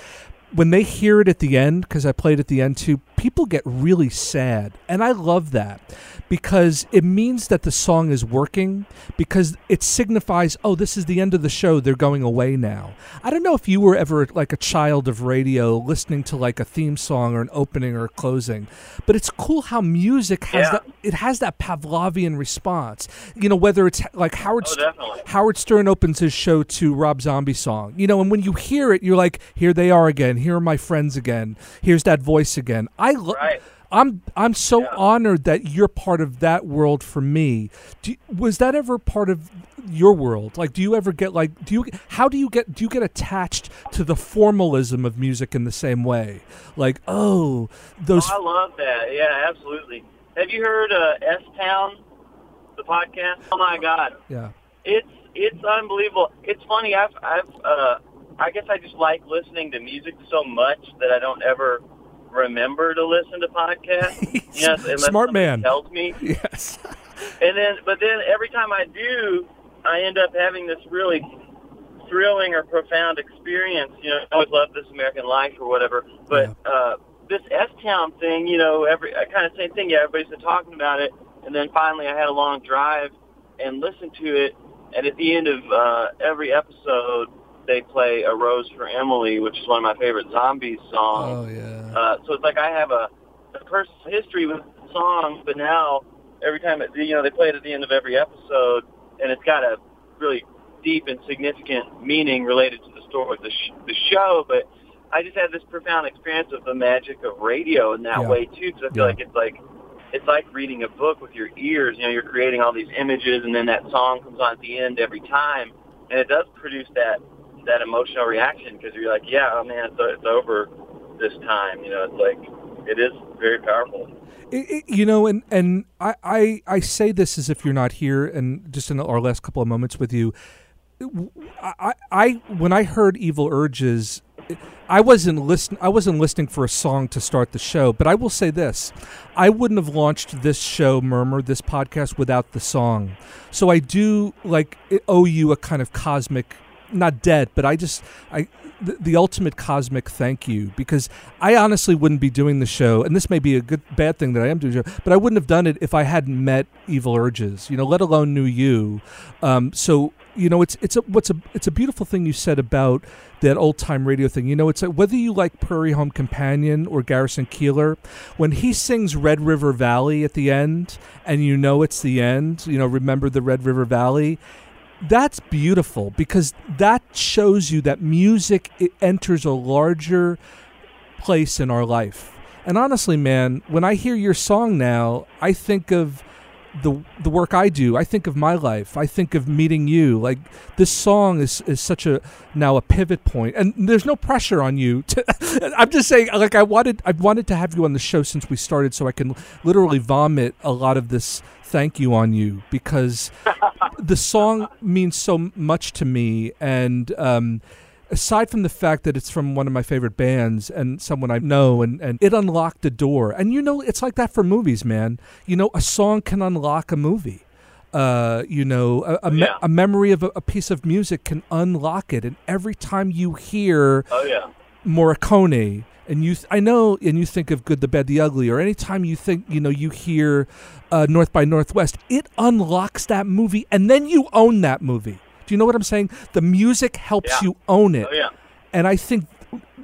When they hear it at the end because i played at the end too people get really sad and i love that because it means that the song is working because it signifies oh this is the end of the show they're going away now i don't know if you were ever like a child of radio listening to like a theme song or an opening or a closing but it's cool how music has Yeah. that it has that pavlovian response you know whether it's like howard Oh, St- Howard Stern opens his show to Rob Zombie song. You know, and when you hear it, you're like, "Here they are again. Here are my friends again. Here's that voice again." I lo- Right. I'm I'm so Yeah. honored that you're part of that world for me. Do, was that ever part of your world? Like, do you ever get like do you how do you get do you get attached to the formalism of music in the same way? Like, oh, those Oh, I love that. Yeah, absolutely. Have you heard uh, S Town, the podcast? Oh my God, yeah. it's it's unbelievable. It's funny. I've I've uh, I guess I just like listening to music so much that I don't ever remember to listen to podcasts. *laughs* Yes, unless Smart man. tells me. Yes. *laughs* And then, but then every time I do, I end up having this really thrilling or profound experience. You know, I always love This American Life or whatever, but uh, this S Town thing, you know, every kind of same thing. Yeah, everybody's been talking about it, and then finally I had a long drive and listened to it, and at the end of uh, every episode, they play "A Rose for Emily," which is one of my favorite Zombies songs. Oh yeah. Uh, so it's like I have a, a personal history with the song, but now every time it, you know, they play it at the end of every episode, and it's got a really deep and significant meaning related to the story, the, sh- the show. But I just had this profound experience of the magic of radio in that Yeah. way too, because I feel Yeah. like it's like it's like reading a book with your ears. You know, you're creating all these images, and then that song comes on at the end every time, and it does produce that that emotional reaction because you're like, yeah, oh man, it's, it's over this time. You know, it's like it is very powerful. It, it, you know, and and I, I I say this as if you're not here, and just in our last couple of moments with you, I I, when I heard Evil Urges, I wasn't listen I wasn't listening for a song to start the show, but I will say this: I wouldn't have launched this show, Murmur, this podcast, without the song. So I do like owe you a kind of cosmic not debt, but I just I the, the ultimate cosmic thank you because I honestly wouldn't be doing the show, and this may be a good bad thing that I am doing show, but I wouldn't have done it if I hadn't met Evil Urges, you know, let alone knew you. Um, so you know, it's it's a what's a it's a beautiful thing you said about that old time radio thing. You know, it's like whether you like Prairie Home Companion or Garrison Keillor, when he sings Red River Valley at the end, and you know it's the end. You know, remember the Red River Valley that's beautiful because that shows you that music enters a larger place in our life. And honestly, man, when I hear your song now, I think of the the work I do. I think of my life. I think of meeting you. Like this song is is such a now a pivot point, and there's no pressure on you. To, *laughs* I'm just saying, like I wanted I wanted to have you on the show since we started, so I can literally vomit a lot of this thank you on you because *laughs* the song means so much to me, and. Um, aside from the fact that it's from one of my favorite bands and someone I know and, and it unlocked a door. And you know, it's like that for movies, man. You know, a song can unlock a movie. Uh, you know, a, a, me- Yeah. a memory of a, a piece of music can unlock it. And every time you hear Oh yeah. Morricone and you th- I know and you think of Good the Bad the Ugly or anytime you think you know you hear uh, North by Northwest it unlocks that movie and then you own that movie do you know what I'm saying the music helps Yeah. you own it Oh yeah. and I think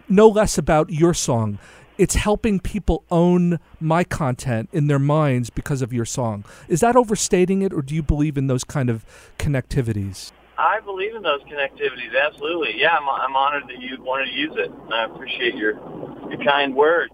no less about your song it's helping people own my content in their minds because of your song is that overstating it or do you believe in those kind of connectivities I believe in those connectivities. Absolutely. Yeah, I'm, I'm honored that you wanted to use it. I appreciate your your kind words.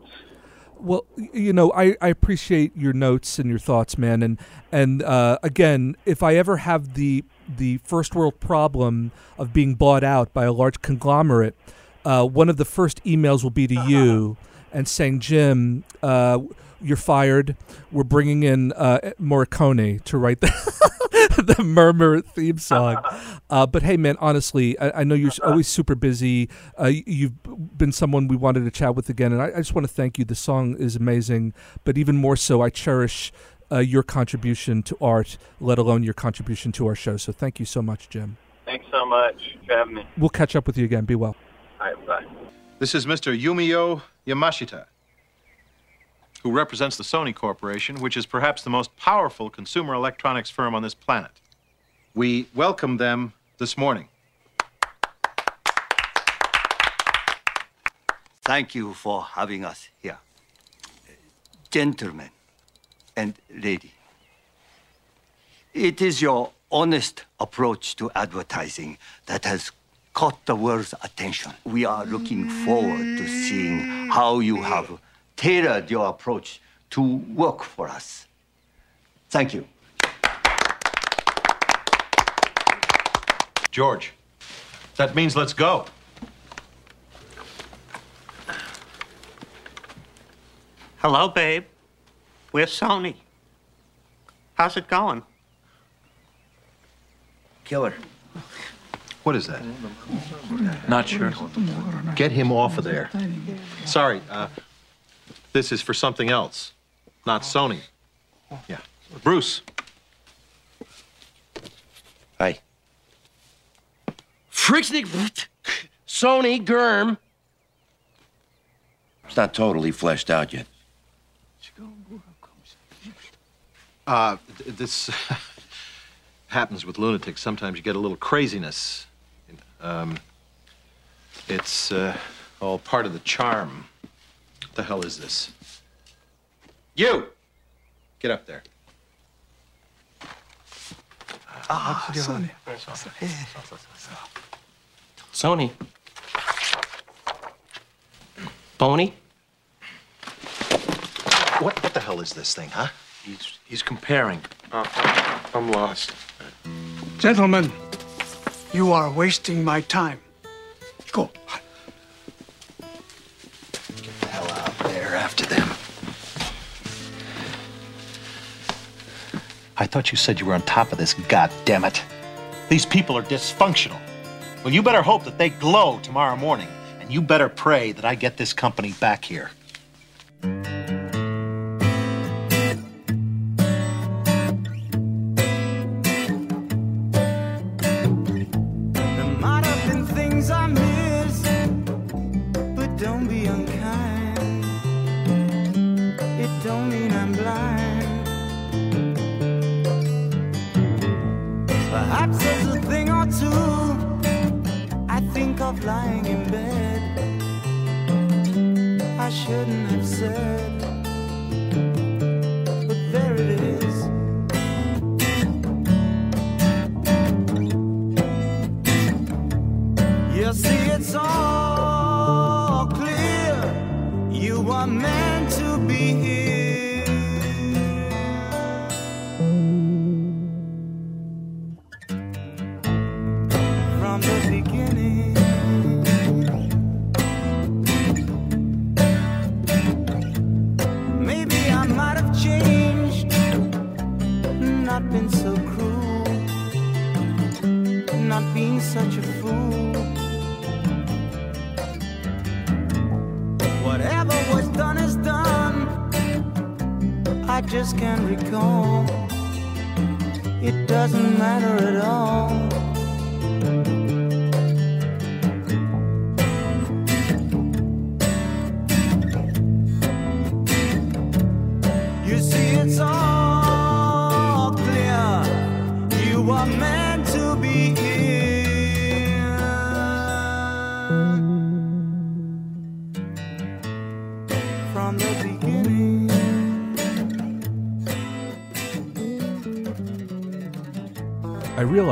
Well, you know, I, I appreciate your notes and your thoughts, man. And and uh, again, if I ever have the the first world problem of being bought out by a large conglomerate, uh, one of the first emails will be to *laughs* you and saying, Jim, uh, you're fired. We're bringing in uh, Morricone to write the, *laughs* *laughs* *laughs* the Murmur theme song. *laughs* Uh, but hey, man, honestly, I, I know you're always super busy. Uh, you've been someone we wanted to chat with again, and I, I just want to thank you. The song is amazing, but even more so, I cherish uh, your contribution to art, let alone your contribution to our show. So thank you so much, Jim. Thanks so much for having me. We'll catch up with you again. Be well. All right, bye. This is Mr. Yumio Yamashita, who represents the Sony Corporation, which is perhaps the most powerful consumer electronics firm on this planet. We welcome them this morning. Thank you for having us here. Gentlemen and lady, it is your honest approach to advertising that has caught the world's attention. We are looking forward to seeing how you have tailored your approach to work for us. Thank you. George, that means let's go. Hello, babe. We're Sony. How's it going? Killer. What is that? Not sure. Get him off of there. Sorry, uh, this is for something else, not Sony. Yeah. Bruce. Hi. Fricksnick, Sony, Germ. It's not totally fleshed out yet. Uh, this *laughs* happens with lunatics. Sometimes you get a little craziness. Um, it's uh, all part of the charm. What the hell is this? You! Get up there. Ah, ah Sony. Sony. Pony? What, what the hell is this thing, huh? He's, he's comparing. Uh, uh, I'm lost. Gentlemen, you are wasting my time. Go. Thought you said you were on top of this, God damn it. These people are dysfunctional. Well, you better hope that they glow tomorrow morning, and you better pray that I get this company back here.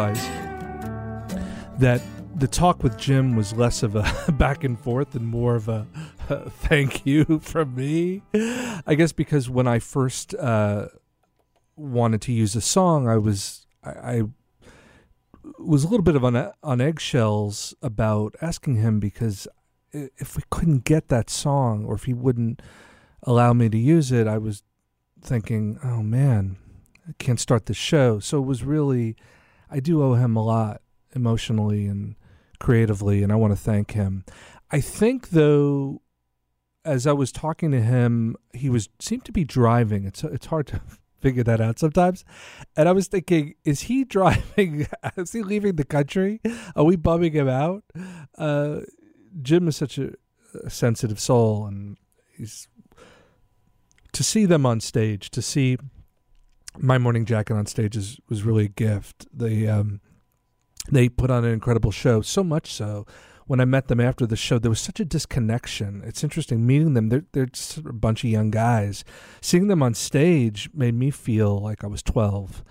I realized that the talk with Jim was less of a *laughs* back and forth and more of a, *laughs* thank you *laughs* from me. I guess because when I first uh, wanted to use a song, I was I, I was a little bit of on on eggshells about asking him because if we couldn't get that song or if he wouldn't allow me to use it, I was thinking, oh man, I can't start the show. So it was really, I do owe him a lot emotionally and creatively, and I want to thank him. I think though, as I was talking to him, he was seemed to be driving. It's it's hard to *laughs* figure that out sometimes, and I was thinking, is he *laughs* driving? is he leaving the country? Are we bumming him out? Uh, Jim is such a, a sensitive soul, and he's to see them on stage, to see my morning jacket on stage is, was really a gift. They um, they put on an incredible show, so much so. When I met them after the show, there was such a disconnection. It's interesting meeting them. They're they're just a bunch of young guys. Seeing them on stage made me feel like I was twelve.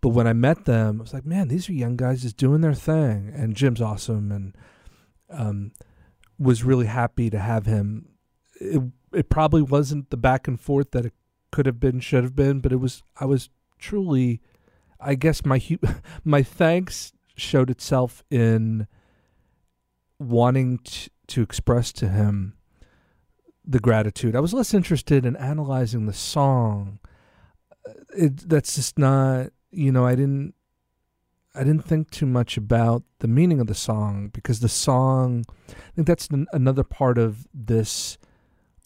But when I met them, I was like, man, these are young guys just doing their thing. And Jim's awesome, and um, was really happy to have him. It, it probably wasn't the back and forth that it could have been, should have been, but it was. I was truly, I guess my *laughs* my thanks showed itself in wanting t- to express to him the gratitude. I was less interested in analyzing the song. Uh, It that's just not, you know, I didn't I didn't think too much about the meaning of the song because the song I think that's an, another part of this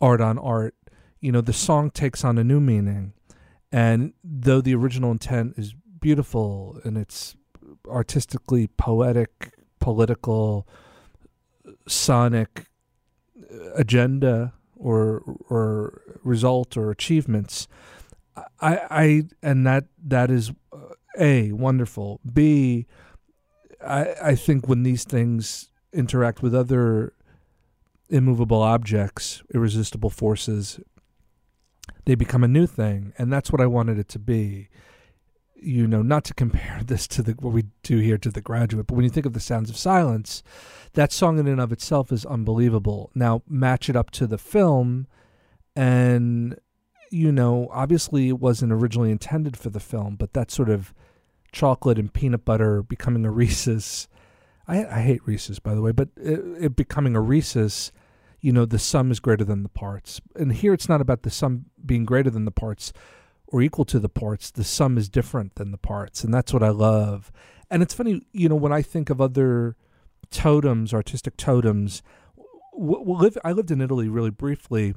art on art. You know, the song takes on a new meaning. And though the original intent is beautiful and it's artistically poetic, political, sonic agenda or or result or achievements, I I and that that is uh, a wonderful. B I I think when these things interact with other immovable objects, irresistible forces, they become a new thing, and that's what I wanted it to be. You know, not to compare *laughs* this to the what we do here to the graduate, but when you think of the sounds of silence, that song in and of itself is unbelievable. Now match it up to the film, and you know, obviously it wasn't originally intended for the film, but that sort of chocolate and peanut butter becoming a *laughs* Reese's. I, I hate Reese's, by the way, but it, it becoming a Reese's, you know, the sum is greater than the parts. And here it's not about the sum being greater than the parts or equal to the parts. The sum is different than the parts. And that's what I love. And it's funny, you know, when I think of other totems, artistic totems, w- w- live, I lived in Italy really briefly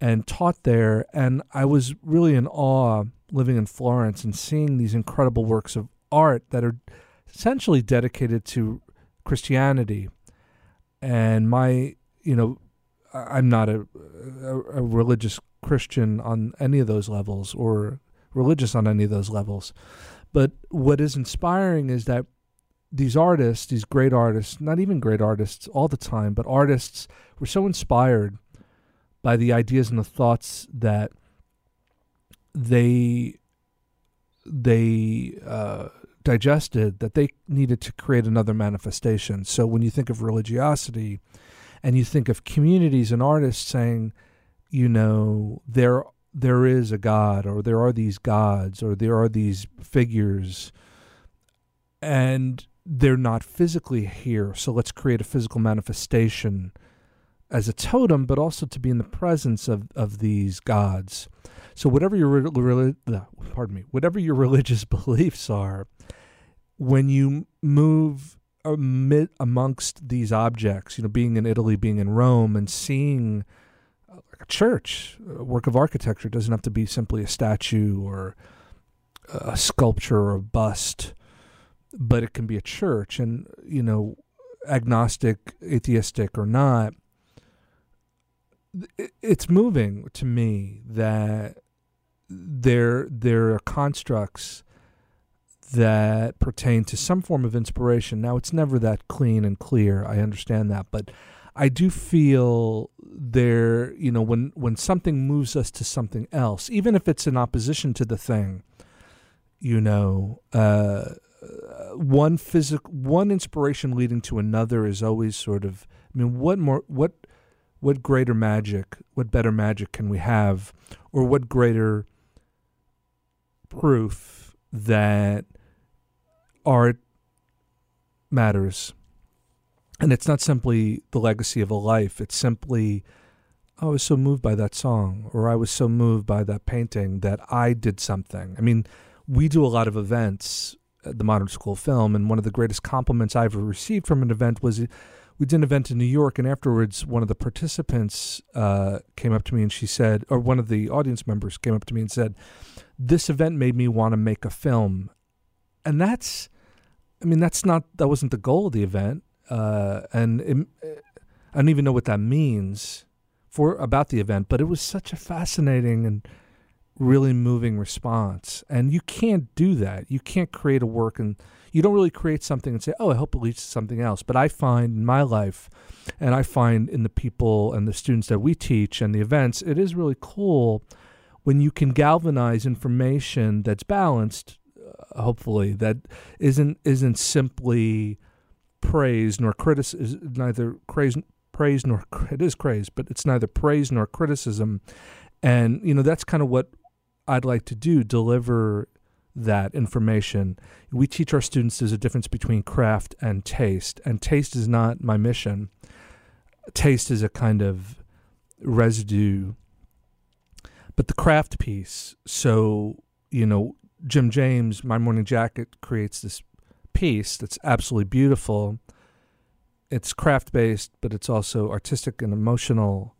and taught there. And I was really in awe living in Florence and seeing these incredible works of art that are essentially dedicated to Christianity. And my, you know, I'm not a, a, a religious Christian on any of those levels or religious on any of those levels. But what is inspiring is that these artists, these great artists, not even great artists all the time, but artists were so inspired by the ideas and the thoughts that they they uh, digested that they needed to create another manifestation. So when you think of religiosity, and you think of communities and artists saying, you know, there there is a God, or there are these gods, or there are these figures, and they're not physically here. So let's create a physical manifestation as a totem, but also to be in the presence of, of these gods. So whatever your re- pardon me, whatever your *laughs* religious beliefs are, when you move amid, amongst these objects, you know, being in Italy, being in Rome, and seeing uh, a church, a work of architecture doesn't have to be simply a statue or a sculpture or a bust, but it can be a church, and you know, agnostic, atheistic or not. It's moving to me that there there are constructs that pertain to some form of inspiration. Now, it's never that clean and clear. I understand that, but I do feel there, you know, when when something moves us to something else, even if it's in opposition to the thing, you know, uh, one physical, one inspiration leading to another is always sort of. I mean, what more, what, what greater magic, what better magic can we have, or what greater proof that art matters. And it's not simply the legacy of a life, it's simply, oh, I was so moved by that song, or I was so moved by that painting that I did something. I mean, we do a lot of events at the Modern School Film, and one of the greatest compliments I ever received from an event was we did an event in New York, and afterwards, one of the participants uh, came up to me and she said, or one of the audience members came up to me and said, This event made me want to make a film. And that's I mean, that's not that wasn't the goal of the event, uh, and it, I don't even know what that means for about the event. But it was such a fascinating and really moving response, and you can't do that. You can't create a work and you don't really create something and say, "Oh, I hope it leads to something else." But I find in my life, and I find in the people and the students that we teach and the events, it is really cool when you can galvanize information that's balanced hopefully that isn't isn't simply praise nor criticism neither praise praise nor it is praise but it's neither praise nor criticism. And you know that's kind of what I'd like to do deliver that information. We teach our students there's a difference between craft and taste and taste is not my mission. Taste is a kind of residue. But the craft piece so you know Jim James, My Morning Jacket, creates this piece that's absolutely beautiful. It's craft based, but it's also artistic and emotional.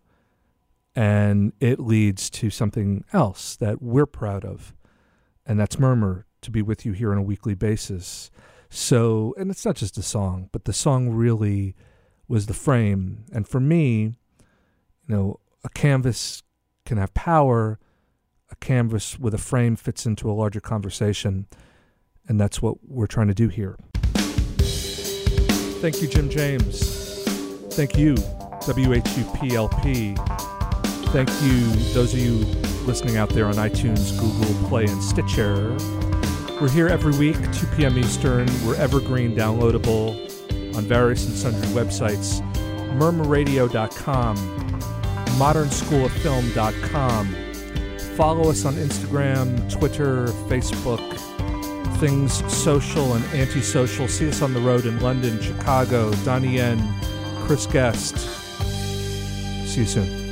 And it leads to something else that we're proud of. And that's Murmur, to be with you here on a weekly basis. So, and it's not just a song, but the song really was the frame. And for me, you know, a canvas can have power, a canvas with a frame fits into a larger conversation. And that's what we're trying to do here. Thank you, Jim James. Thank you, WHUPLP. Thank you, those of you listening out there on iTunes, Google Play, and Stitcher. We're here every week, 2 p.m. Eastern. We're evergreen downloadable on various and sundry websites murmurradio.com, modernschooloffilm.com, Follow us on Instagram, Twitter, Facebook, things social and antisocial. See us on the road in London, Chicago, Donnie Yen, Chris Guest. See you soon.